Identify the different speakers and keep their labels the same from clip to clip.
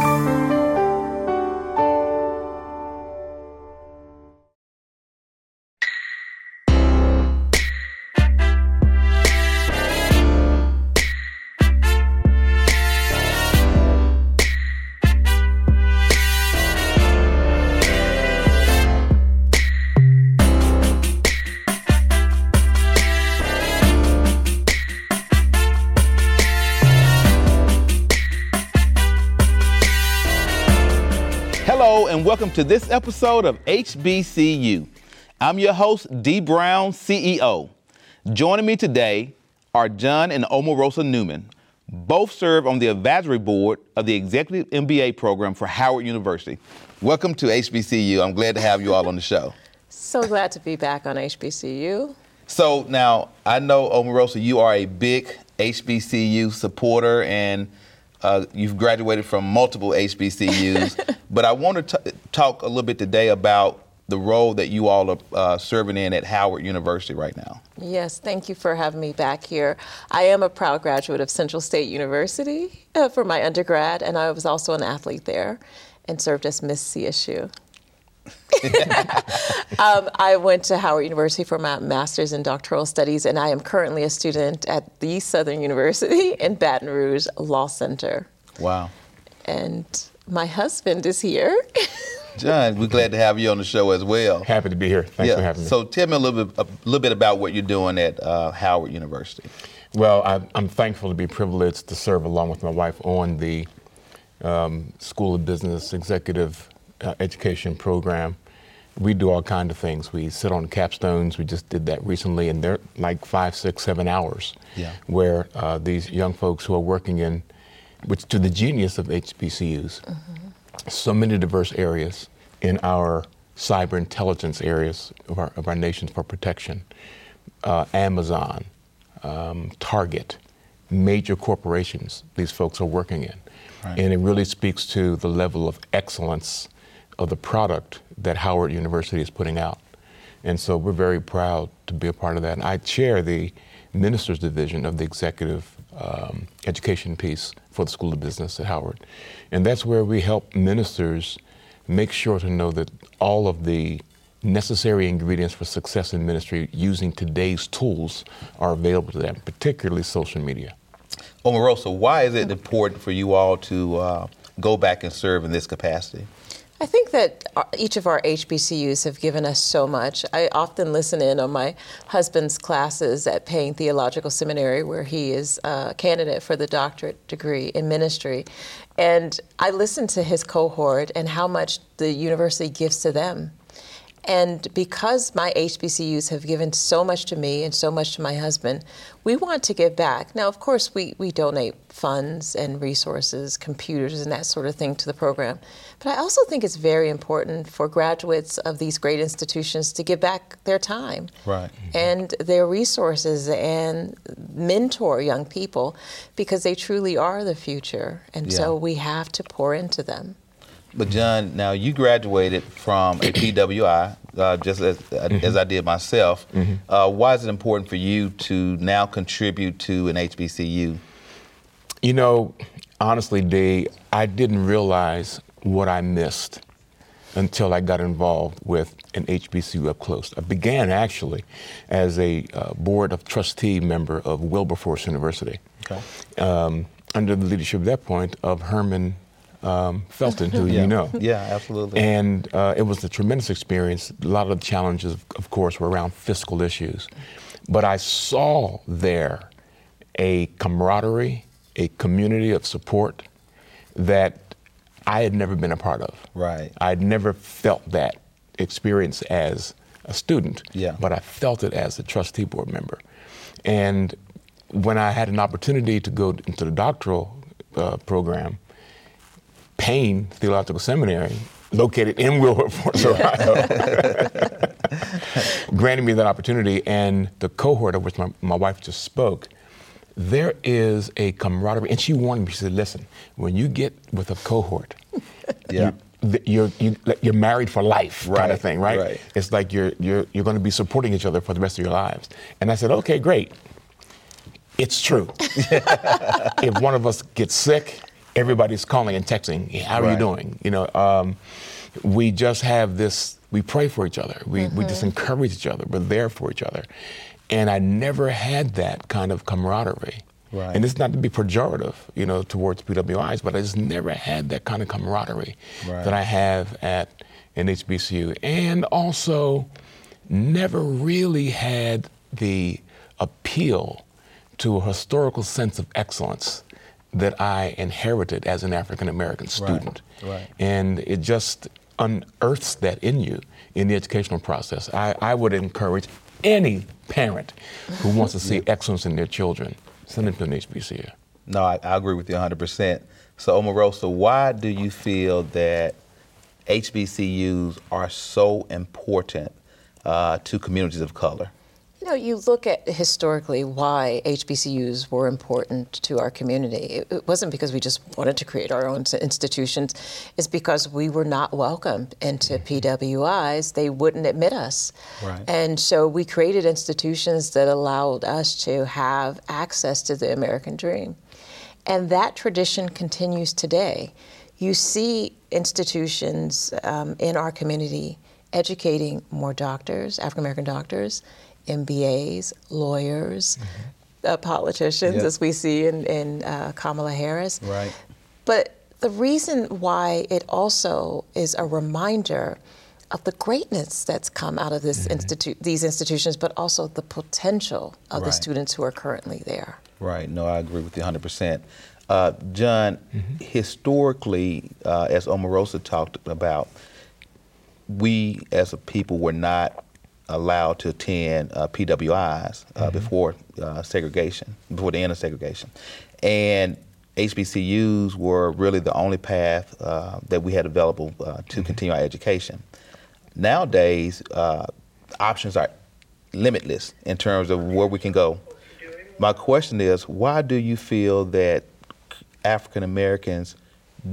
Speaker 1: 啊。To this episode of HBCU. I'm your host, Dee Brown, CEO. Joining me today are John and Omarosa Newman. Both serve on the advisory board of the Executive MBA program for Howard University. Welcome to HBCU. I'm glad to have you all on the show.
Speaker 2: So glad to be back on HBCU.
Speaker 1: So now I know Omarosa, you are a big HBCU supporter and uh, you've graduated from multiple HBCUs, but I want to t- talk a little bit today about the role that you all are uh, serving in at Howard University right now.
Speaker 2: Yes, thank you for having me back here. I am a proud graduate of Central State University uh, for my undergrad, and I was also an athlete there and served as Miss CSU. um, I went to Howard University for my master's in doctoral studies, and I am currently a student at the Southern University in Baton Rouge Law Center.
Speaker 1: Wow.
Speaker 2: And my husband is here.
Speaker 1: John, we're glad to have you on the show as well.
Speaker 3: Happy to be here. Thanks yeah. for having me.
Speaker 1: So tell me a little bit, a little bit about what you're doing at uh, Howard University.
Speaker 3: Well, I, am thankful to be privileged to serve along with my wife on the um, School of Business Executive uh, Education Program we do all kind of things. We sit on capstones. We just did that recently, and they're like five, six, seven hours.
Speaker 1: Yeah.
Speaker 3: Where uh, these young folks who are working in, which to the genius of HBCUs, mm-hmm. so many diverse areas in our cyber intelligence areas of our, of our nations for protection. Uh, Amazon, um, Target, major corporations these folks are working in. Right. And it really speaks to the level of excellence of the product that Howard University is putting out. And so we're very proud to be a part of that. And I chair the Ministers Division of the Executive um, Education piece for the School of Business at Howard. And that's where we help ministers make sure to know that all of the necessary ingredients for success in ministry using today's tools are available to them, particularly social media.
Speaker 1: Omarosa, why is it important for you all to uh, go back and serve in this capacity?
Speaker 2: I think that uh, each of our HBCUs have given us so much. I often listen in on my husband's classes at Payne Theological Seminary, where he is a candidate for the doctorate degree in ministry. And I listen to his cohort and how much the university gives to them. And because my HBCUs have given so much to me and so much to my husband, we want to give back. Now, of course, we, we donate funds and resources, computers, and that sort of thing to the program. But I also think it's very important for graduates of these great institutions to give back their time
Speaker 1: right. Mm-hmm.
Speaker 2: and their resources and mentor young people because they truly are the future. And yeah. so we have to pour into them.
Speaker 1: But John, now you graduated from a PWI, uh, just as, mm-hmm. as I did myself. Mm-hmm. Uh, why is it important for you to now contribute to an HBCU?
Speaker 3: You know, honestly, Dave, I didn't realize what I missed until I got involved with an HBCU up close. I began actually as a uh, board of trustee member of Wilberforce University. Okay. Um, under the leadership at that point of Herman um, Felton, who
Speaker 1: yeah.
Speaker 3: you know.
Speaker 1: Yeah, absolutely.
Speaker 3: And uh, it was a tremendous experience. A lot of the challenges, of course, were around fiscal issues. But I saw there a camaraderie, a community of support that I had never been a part of.
Speaker 1: Right.
Speaker 3: I'd never felt that experience as a student,
Speaker 1: yeah.
Speaker 3: but I felt it as a trustee board member. And when I had an opportunity to go into the doctoral uh, program, Payne Theological Seminary, located in Wilberforce, Ohio, granted me that opportunity. And the cohort of which my, my wife just spoke, there is a camaraderie. And she warned me, she said, listen, when you get with a cohort,
Speaker 1: yeah.
Speaker 3: you, you're, you, you're married for life
Speaker 1: right,
Speaker 3: kind of thing, right?
Speaker 1: right?
Speaker 3: It's like you're, you're, you're going to be supporting each other for the rest of your lives. And I said, okay, great. It's true. if one of us gets sick, everybody's calling and texting. How are
Speaker 1: Right.
Speaker 3: you doing? You know, um, we just have this. We pray for each other. We we just encourage each other. We're there for each other, and I never had that kind of camaraderie.
Speaker 1: Right.
Speaker 3: And it's not to be pejorative, you know, towards PWIs, but I just never had that kind of camaraderie
Speaker 1: Right.
Speaker 3: that I have at an HBCU, and also never really had the appeal to a historical sense of excellence that I inherited as an African American student.
Speaker 1: right.
Speaker 3: And it just unearths that in you in the educational process. I, I would encourage any parent who wants to see excellence in their children, send them to an HBCU.
Speaker 1: No, I, I agree with you 100%. So, Omarosa, why do you feel that HBCUs are so important uh, to communities of color?
Speaker 2: You know, you look at historically why HBCUs were important to our community. It, wasn't because we just wanted to create our own institutions. It's because we were not welcomed into PWIs. They wouldn't admit us.
Speaker 1: Right.
Speaker 2: And so we created institutions that allowed us to have access to the American dream. And that tradition continues today. You see institutions um, in our community educating more doctors, African American doctors, MBAs, lawyers, uh, politicians,
Speaker 1: Yep.
Speaker 2: as we see in, in uh, Kamala Harris.
Speaker 1: Right.
Speaker 2: But the reason why it also is a reminder of the greatness that's come out of this institute, these institutions, but also the potential of the students who are currently there.
Speaker 1: Right. No, I agree with you 100%. Uh, John, historically, uh, as Omarosa talked about, we as a people were not allowed to attend uh, PWIs uh, before uh, segregation, before the end of segregation. And HBCUs were really the only path uh, that we had available uh, to continue our education. Nowadays, uh, options are limitless in terms of where we can go. My question is, why do you feel that African Americans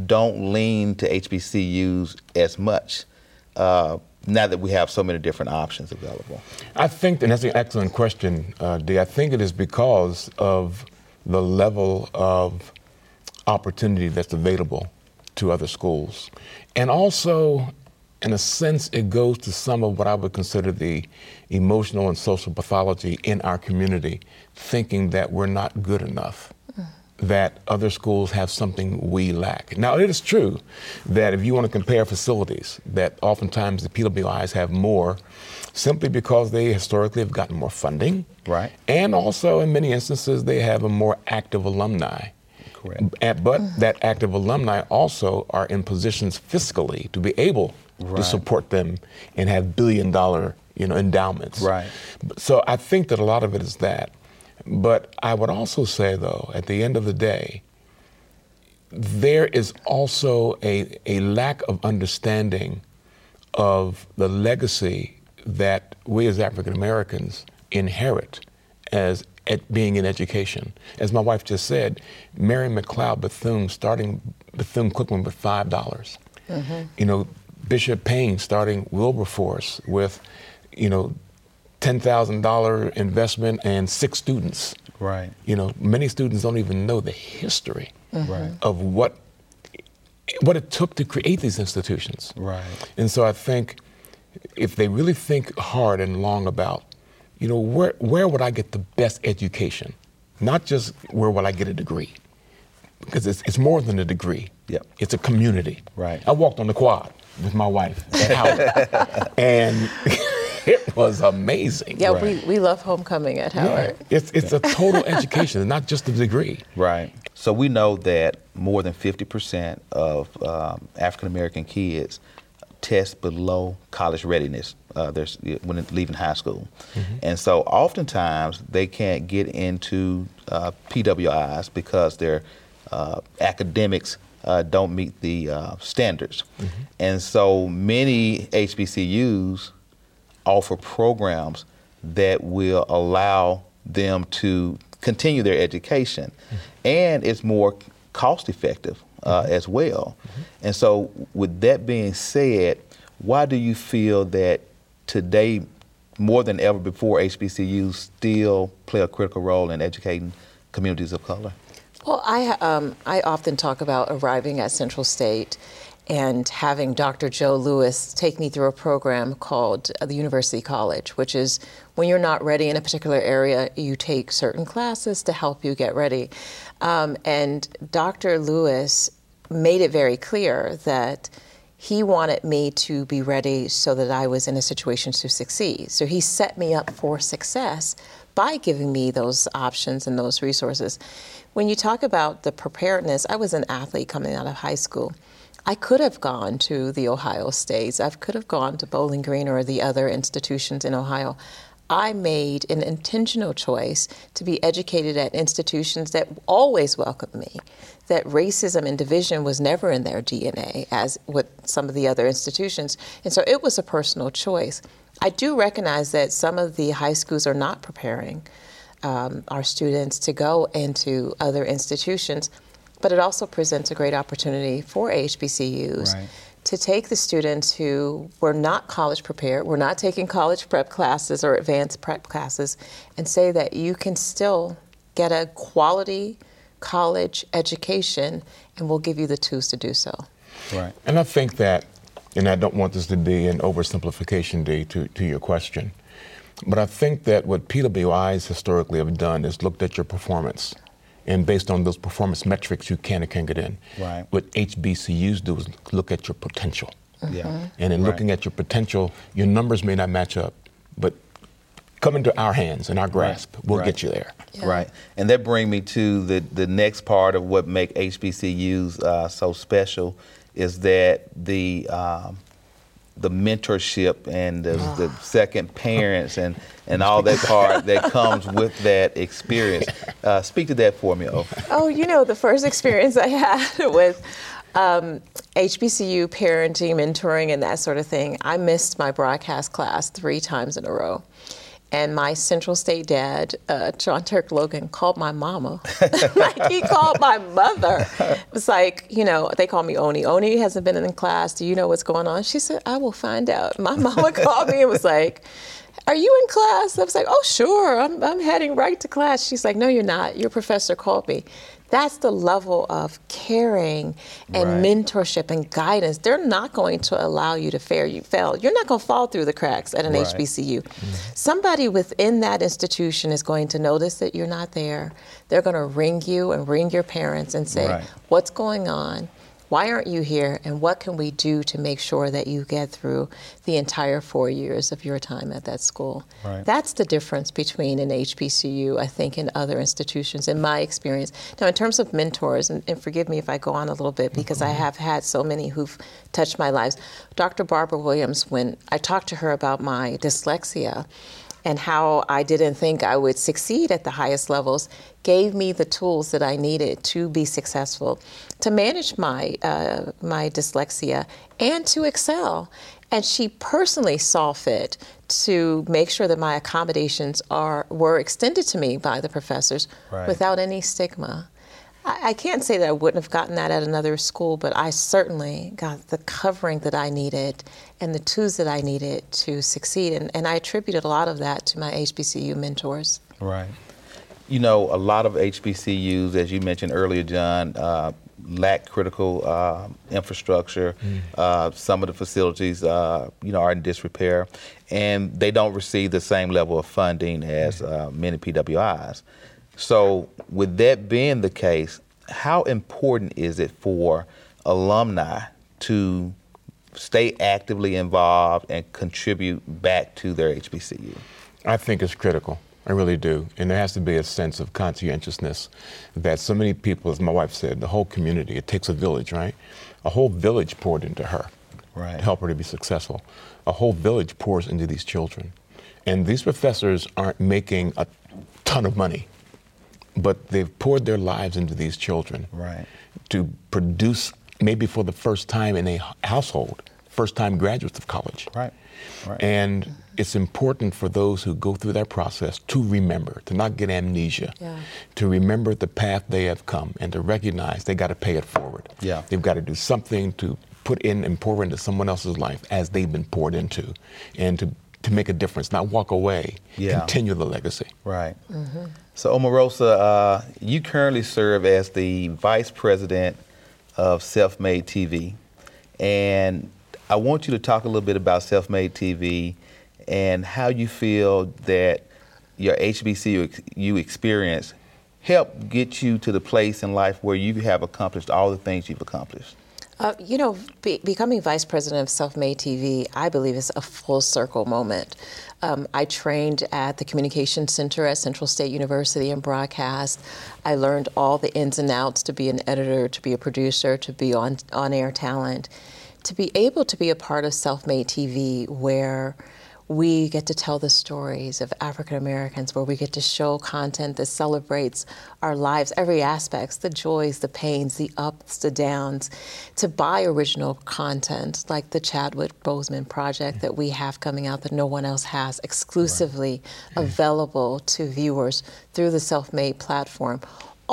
Speaker 1: don't lean to HBCUs as much uh, now that we have so many different options available?
Speaker 3: I think, and that's an excellent question, uh, Dee. I think it is because of the level of opportunity that's available to other schools. And also, in a sense, it goes to some of what I would consider the emotional and social pathology in our community, thinking that we're not good enough. That other schools have something we lack. Now, it is true that if you want to compare facilities, that oftentimes the PWIs have more simply because they historically have gotten more funding.
Speaker 1: Right.
Speaker 3: And also, in many instances, they have a more active alumni.
Speaker 1: Correct.
Speaker 3: But that active alumni also are in positions fiscally to be able
Speaker 1: Right.
Speaker 3: to support them and have billion dollar you know, endowments.
Speaker 1: Right.
Speaker 3: So I think that a lot of it is that. But I would also say, though, at the end of the day, there is also a, a lack of understanding of the legacy that we as African Americans inherit as at being in education. As my wife just said, Mary McLeod Bethune starting Bethune Cookman with five dollars. Mm-hmm. You know, Bishop Payne starting Wilberforce with, you know, ten thousand dollar investment and six students.
Speaker 1: Right.
Speaker 3: You know, many students don't even know the history mm-hmm.
Speaker 1: Right.
Speaker 3: of what what it took to create these institutions.
Speaker 1: Right.
Speaker 3: And so I think if they really think hard and long about, you know, where where would I get the best education? Not just where will I get a degree. Because it's, it's more than a degree.
Speaker 1: Yep.
Speaker 3: It's a community.
Speaker 1: Right.
Speaker 3: I walked on the quad with my wife at Howard. and it was amazing.
Speaker 2: Yeah,
Speaker 1: Right.
Speaker 2: we, we love homecoming at Howard.
Speaker 3: Yeah. It's, it's a total education, not just a degree.
Speaker 1: Right. So we know that more than 50% of um, African American kids test below college readiness uh, there's, when leaving high school. And so oftentimes they can't get into uh, PWIs because their uh, academics uh, don't meet the uh, standards. And so many HBCUs offer programs that will allow them to continue their education, and it's more cost effective uh, as well. And so, with that being said, why do you feel that today, more than ever before, HBCUs still play a critical role in educating communities of color?
Speaker 2: Well, I, um, I often talk about arriving at Central State and having Dr. Joe Lewis take me through a program called uh, the University College, which is when you're not ready in a particular area, you take certain classes to help you get ready. Um, and Dr. Lewis made it very clear that he wanted me to be ready so that I was in a situation to succeed. So he set me up for success by giving me those options and those resources. When you talk about the preparedness, I was an athlete coming out of high school. I could have gone to the Ohio States. I could have gone to Bowling Green or the other institutions in Ohio. I made an intentional choice to be educated at institutions that always welcomed me, that racism and division was never in their DNA, as with some of the other institutions. And so it was a personal choice. I do recognize that some of the high schools are not preparing um, our students to go into other institutions, but it also presents a great opportunity for HBCUs. Right. To take the students who were not college prepared, were not taking college prep classes or advanced prep classes, and say that you can still get a quality college education, and we'll give you the tools to do so.
Speaker 3: Right. And I think that, and I don't want this to be an oversimplification, Dee, to, to your question. But I think that what PWIs historically have done is looked at your performance. And based on those performance metrics, you can and can't get in. Right. What HBCUs do is look at your potential. Yeah. Mm-hmm. And in right. looking at your potential, your numbers may not match up, but come into our hands and our grasp, right. we'll right. get you there.
Speaker 1: Yeah. Right. And that brings me to the, the next part of what make HBCUs uh, so special is that the um, the mentorship and the, the, ah. second parents and, and all that part that comes with that experience. Uh, speak to that for me, Oh.
Speaker 2: Oh, you know, the first experience I had with um, HBCU parenting, mentoring, and that sort of thing, I missed my broadcast class three times in a row. And my Central State dad, uh, John Turk Logan, called my mama. like he called my mother. It was like, you know, they call me Oni. Oni hasn't been in class. Do you know what's going on? She said, I will find out. My mama called me and was like, are you in class? I was like, oh, sure. I'm, I'm heading right to class. She's like, no, you're not. Your professor called me. That's the level of caring and right. mentorship and guidance. They're not going to allow you to fail. You fail. You're not going to fall through the cracks at an right. HBCU. Mm-hmm. Somebody within that institution is going to notice that you're not there. They're going to ring you and ring your parents and say, right. "What's going on?" Why aren't you here? And what can we do to make sure that you get through the entire four years of your time at that school? Right. That's the difference between an HBCU, I think, and other institutions, in my experience. Now, in terms of mentors, and, and forgive me if I go on a little bit because mm-hmm. I have had so many who've touched my lives. Dr. Barbara Williams, when I talked to her about my dyslexia, and how I didn't think I would succeed at the highest levels gave me the tools that I needed to be successful, to manage my uh, my dyslexia, and to excel. And she personally saw fit to make sure that my accommodations are were extended to me by the professors right. without any stigma. I, I can't say that I wouldn't have gotten that at another school, but I certainly got the covering that I needed and the tools that I needed to succeed. And, and I attributed a lot of that to my HBCU mentors.
Speaker 1: Right. You know, a lot of HBCUs, as you mentioned earlier, John, uh, lack critical uh, infrastructure. Mm. Uh, some of the facilities, uh, you know, are in disrepair, and they don't receive the same level of funding as uh, many PWIs. So, with that being the case, how important is it for alumni to stay actively involved and contribute back to their HBCU?
Speaker 3: I think it's critical. I really do. And there has to be a sense of conscientiousness that so many people, as my wife said, the whole community, it takes a village, right? A whole village poured into her right. to help her to be successful. A whole village pours into these children. And these professors aren't making a ton of money but they've poured their lives into these children right. to produce maybe for the first time in a household first time graduates of college right. right and it's important for those who go through that process to remember to not get amnesia yeah. to remember the path they have come and to recognize they got to pay it forward yeah. they've got to do something to put in and pour into someone else's life as they've been poured into and to to make a difference, not walk away,
Speaker 1: Yeah.
Speaker 3: continue the legacy.
Speaker 1: Right. So, Omarosa, uh, you currently serve as the vice president of Self Made TV. And I want you to talk a little bit about Self Made TV and how you feel that your HBCU experience helped get you to the place in life where you have accomplished all the things you've accomplished.
Speaker 2: Uh, you know, be, becoming vice president of Self Made TV, I believe, is a full circle moment. Um, I trained at the Communication Center at Central State University in broadcast. I learned all the ins and outs to be an editor, to be a producer, to be on on air talent. To be able to be a part of Self Made TV, where we get to tell the stories of African Americans, where we get to show content that celebrates our lives, every aspects, the joys, the pains, the ups, the downs, to buy original content like the Chadwick Boseman project that we have coming out that no one else has exclusively mm. available to viewers through the self-made platform.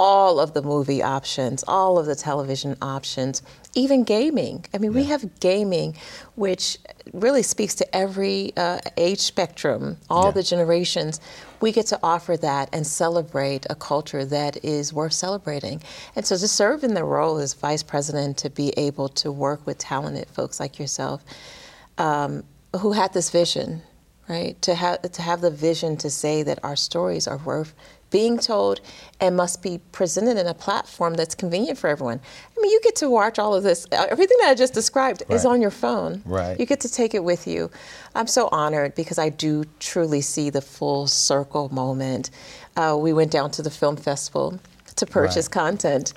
Speaker 2: All of the movie options, all of the television options, even gaming. I mean, we have gaming, which really speaks to every uh, age spectrum, all
Speaker 1: Yeah.
Speaker 2: the generations. We get to offer that and celebrate a culture that is worth celebrating. And so to serve in the role as vice president, to be able to work with talented folks like yourself um, who had this vision, right? To have to have the vision to say that our stories are worth being told and must be presented in a platform that's convenient for everyone. I mean, you get to watch all of this. Everything that I just described is on your phone.
Speaker 1: Right.
Speaker 2: You get to take it with you. I'm so honored because I do truly see the full circle moment. Uh, we went down to the film festival to purchase
Speaker 1: Right.
Speaker 2: content.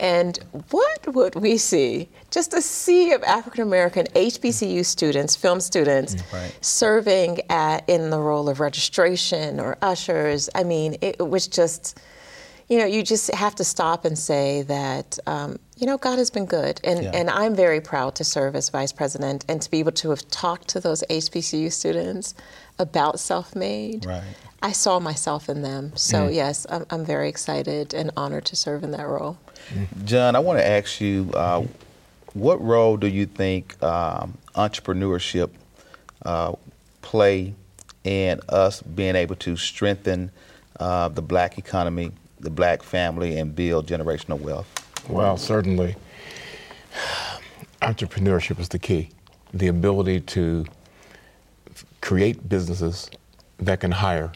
Speaker 2: And what would we see? Just a sea of African American HBCU students, film students,
Speaker 1: Right.
Speaker 2: serving at, in the role of registration or ushers. I mean, it, was just, you know, you just have to stop and say that, um, you know, God has been good. And,
Speaker 1: Yeah.
Speaker 2: and I'm very proud to serve as vice president and to be able to have talked to those HBCU students about self made.
Speaker 1: Right.
Speaker 2: I saw myself in them. So, yes, I'm, I'm very excited and honored to serve in that role.
Speaker 1: John, I want to ask you, uh, what role do you think um, entrepreneurship uh, play in us being able to strengthen uh, the black economy, the black family, and build generational wealth?
Speaker 3: Well, certainly, entrepreneurship is the key. The ability to create businesses that can hire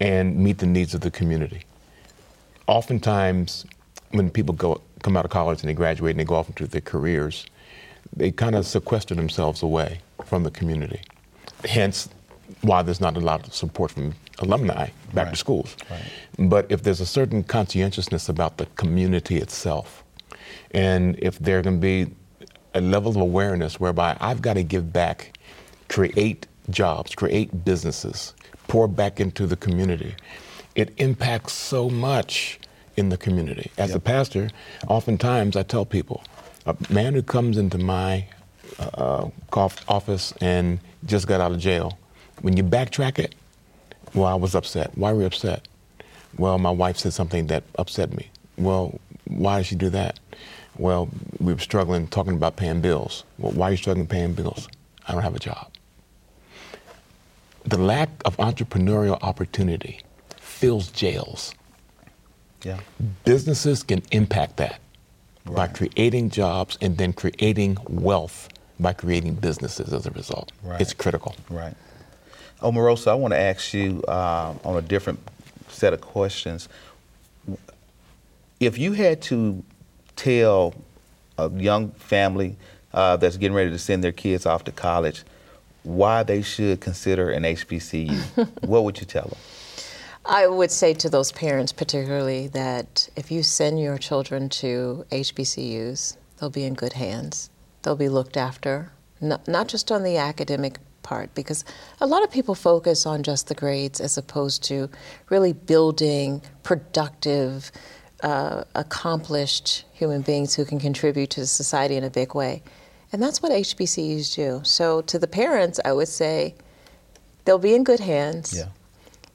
Speaker 3: and meet the needs of the community. Oftentimes, when people go come out of college and they graduate and they go off into their careers, they kind of sequester themselves away from the community. Hence, why there's not a lot of support from alumni back
Speaker 1: Right.
Speaker 3: to schools.
Speaker 1: Right.
Speaker 3: But if there's a certain conscientiousness about the community itself, and if there can be a level of awareness whereby I've got to give back, create jobs, create businesses, pour back into the community, it impacts so much in the community. As a pastor, oftentimes I tell people, a man who comes into my uh, office and just got out of jail, when you backtrack it, well, I was upset. Why were you upset? Well, my wife said something that upset me. Well, why did she do that? Well, we were struggling talking about paying bills. Well, why are you struggling paying bills? I don't have a job. The lack of entrepreneurial opportunity fills jails.
Speaker 1: Yeah.
Speaker 3: Businesses can impact that by creating jobs and then creating wealth by creating businesses as a result.
Speaker 1: Right.
Speaker 3: It's critical.
Speaker 1: Right. Omarosa, I want to ask you uh, on a different set of questions. If you had to tell a young family uh, that's getting ready to send their kids off to college why they should consider an HBCU, what would you tell them?
Speaker 2: I would say to those parents, particularly, that if you send your children to HBCUs, they'll be in good hands. They'll be looked after, not, not just on the academic part, because a lot of people focus on just the grades as opposed to really building productive, uh, accomplished human beings who can contribute to society in a big way. And that's what HBCUs do. So to the parents, I would say they'll be in good hands
Speaker 1: Yeah.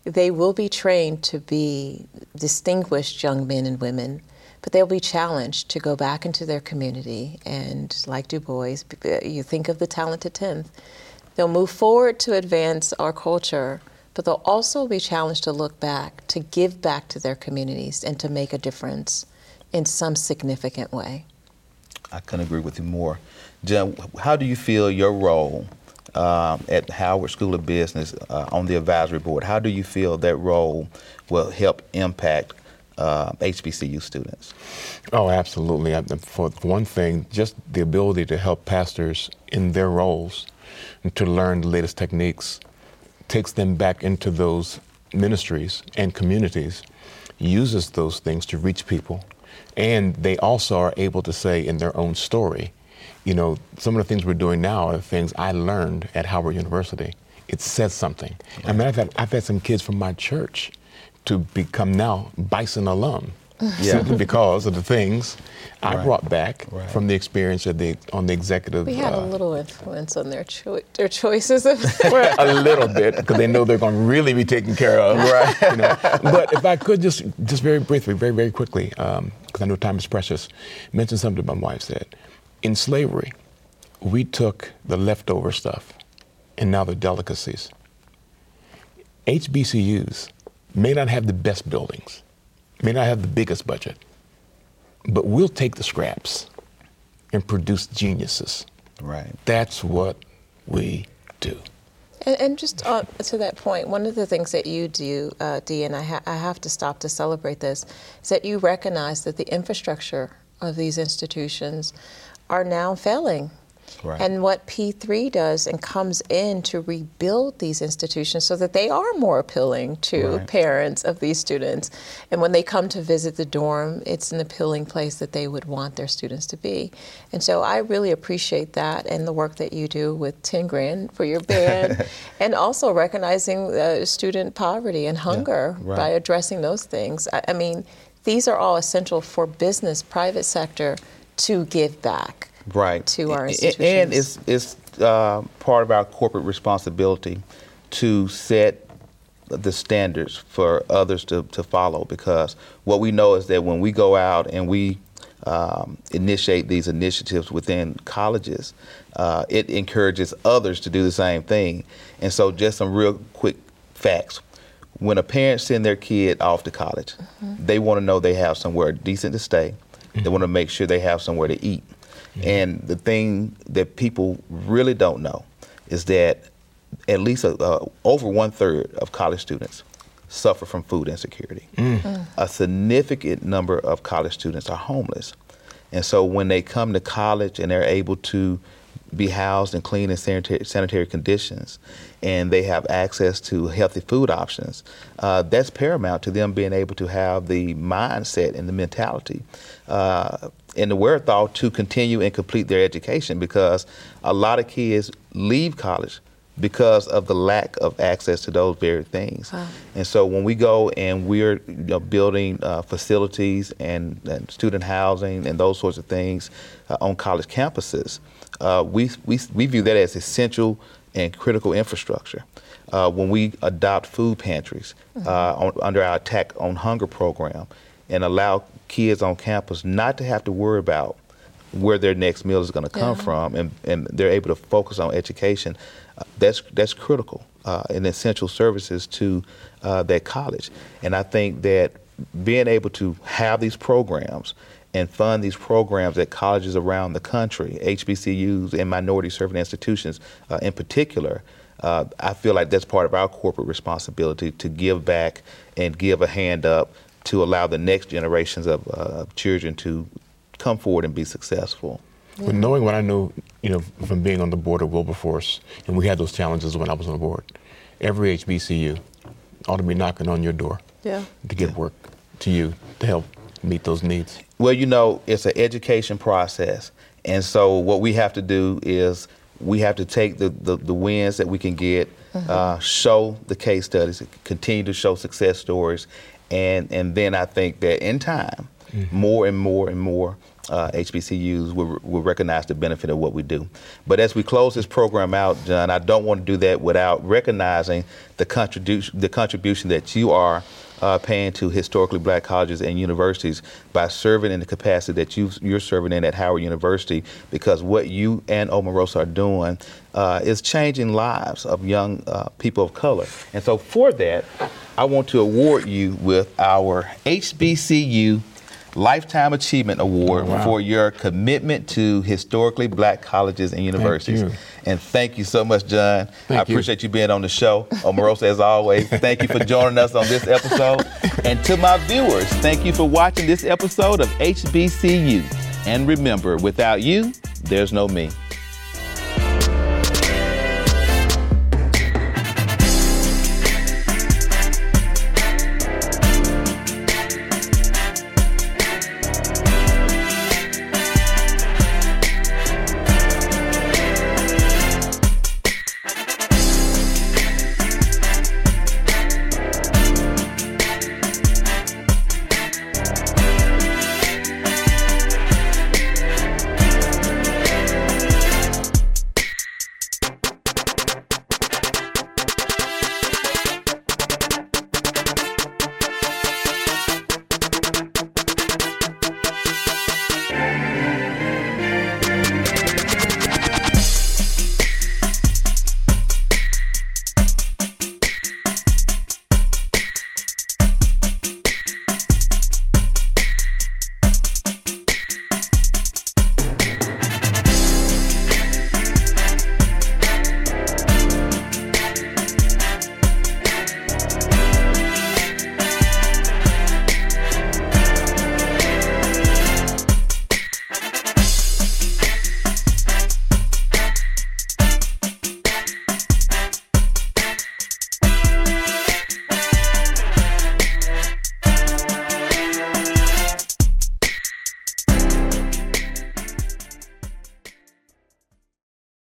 Speaker 2: They will be trained to be distinguished young men and women, but they'll be challenged to go back into their community and, like Du Bois, uh, you think of the talented 10th, They'll move forward to advance our culture, but they'll also be challenged to look back, to give back to their communities, and to make a difference in some significant way.
Speaker 1: I couldn't agree with you more. Jen, how do you feel your role um, at Howard School of Business uh, on the advisory board? How do you feel that role will help impact uh, HBCU students?
Speaker 3: Oh, absolutely. For one thing, just the ability to help pastors in their roles to learn the latest techniques takes them back into those ministries and communities, uses those things to reach people. And they also are able to say in their own story, you know, some of the things we're doing now are things I learned at Howard University. It says something. Right. I mean, I've had, I've had some kids from my church to become now Bison alum. Yeah. Simply because of the things I right. brought back right. from the experience of the on the executive.
Speaker 2: We had uh, a little influence on their cho- their choices. Of
Speaker 3: a little bit because they know they're going to really be taken care of. Right. You know? But if I could just just very briefly, very very quickly, because um, I know time is precious, mention something my wife said. In slavery, we took the leftover stuff, and now the delicacies. HBCUs may not have the best buildings, may not have the biggest budget, but we'll take the scraps and produce geniuses.
Speaker 1: Right.
Speaker 3: That's what we do.
Speaker 2: And, and just uh, to that point, one of the things that you do, uh, Dee, and I, ha- I have to stop to celebrate this, is that you recognize that the infrastructure of these institutions are now failing Right. And what P3 does and comes in to rebuild these institutions so that they are more appealing to right. parents of these students. And when they come to visit the dorm, it's an appealing place that they would want their students to be. And so I really appreciate that and the work that you do with 10 grand for your band and also recognizing uh, student poverty and hunger yeah. right. by addressing those things. I, I mean, these are all essential for business, private sector to give back
Speaker 1: right.
Speaker 2: to our institutions.
Speaker 1: And it's, it's uh, part of our corporate responsibility to set the standards for others to, to follow because what we know is that when we go out and we um, initiate these initiatives within colleges, uh, it encourages others to do the same thing. And so, just some real quick facts. When a parent send their kid off to college, mm-hmm. they want to know they have somewhere decent to stay. Mm-hmm. They want to make sure they have somewhere to eat. Mm-hmm. And the thing that people really don't know is that at least a, uh, over one third of college students suffer from food insecurity. Mm. Mm. A significant number of college students are homeless. And so when they come to college and they're able to be housed in clean and sanitary, sanitary conditions and they have access to healthy food options, uh, that's paramount to them being able to have the mindset and the mentality uh, and the wherewithal to continue and complete their education because a lot of kids leave college because of the lack of access to those very things. Wow. And so when we go and we're you know, building uh, facilities and, and, student housing and those sorts of things uh, on college campuses, uh, we, we, we view that as essential and critical infrastructure. Uh, when we adopt food pantries mm-hmm. Uh, on, under our Attack on Hunger program and allow kids on campus not to have to worry about where their next meal is going to come yeah. from, and, and they're able to focus on education. Uh, that's that's critical uh, and essential services to uh, that college. And I think that being able to have these programs and fund these programs at colleges around the country, HBCUs and minority serving institutions uh, in particular. Uh, I feel like that's part of our corporate responsibility to give back and give a hand up to allow the next generations of uh, children to come forward and be successful.
Speaker 3: Yeah. But knowing what I know, you know, from being on the board of Wilberforce, and we had those challenges when I was on the board, every HBCU ought to be knocking on your door
Speaker 2: yeah.
Speaker 3: to get
Speaker 2: yeah.
Speaker 3: work to you to help meet those needs.
Speaker 1: Well, you know, it's an education process. And so what we have to do is we have to take the, the, the wins that we can get, mm-hmm. uh, show the case studies, continue to show success stories, and and then I think that in time, mm-hmm. more and more and more uh, HBCUs will, will recognize the benefit of what we do. But as we close this program out, John, I don't want to do that without recognizing the contribution the contribution that you are uh, paying to historically black colleges and universities by serving in the capacity that you, you're serving in at Howard University because what you and Omarosa are doing uh, is changing lives of young uh, people of color. And so for that, I want to award you with our HBCU Lifetime Achievement Award
Speaker 3: wow.
Speaker 1: for your commitment to historically black colleges and universities.
Speaker 3: you.
Speaker 1: And thank you so much, John.
Speaker 3: Thank
Speaker 1: I
Speaker 3: you.
Speaker 1: appreciate you being on the show. Omarosa, as always, thank you for joining us on this episode. And to my viewers, thank you for watching this episode of HBCU. And remember, without you, there's no me.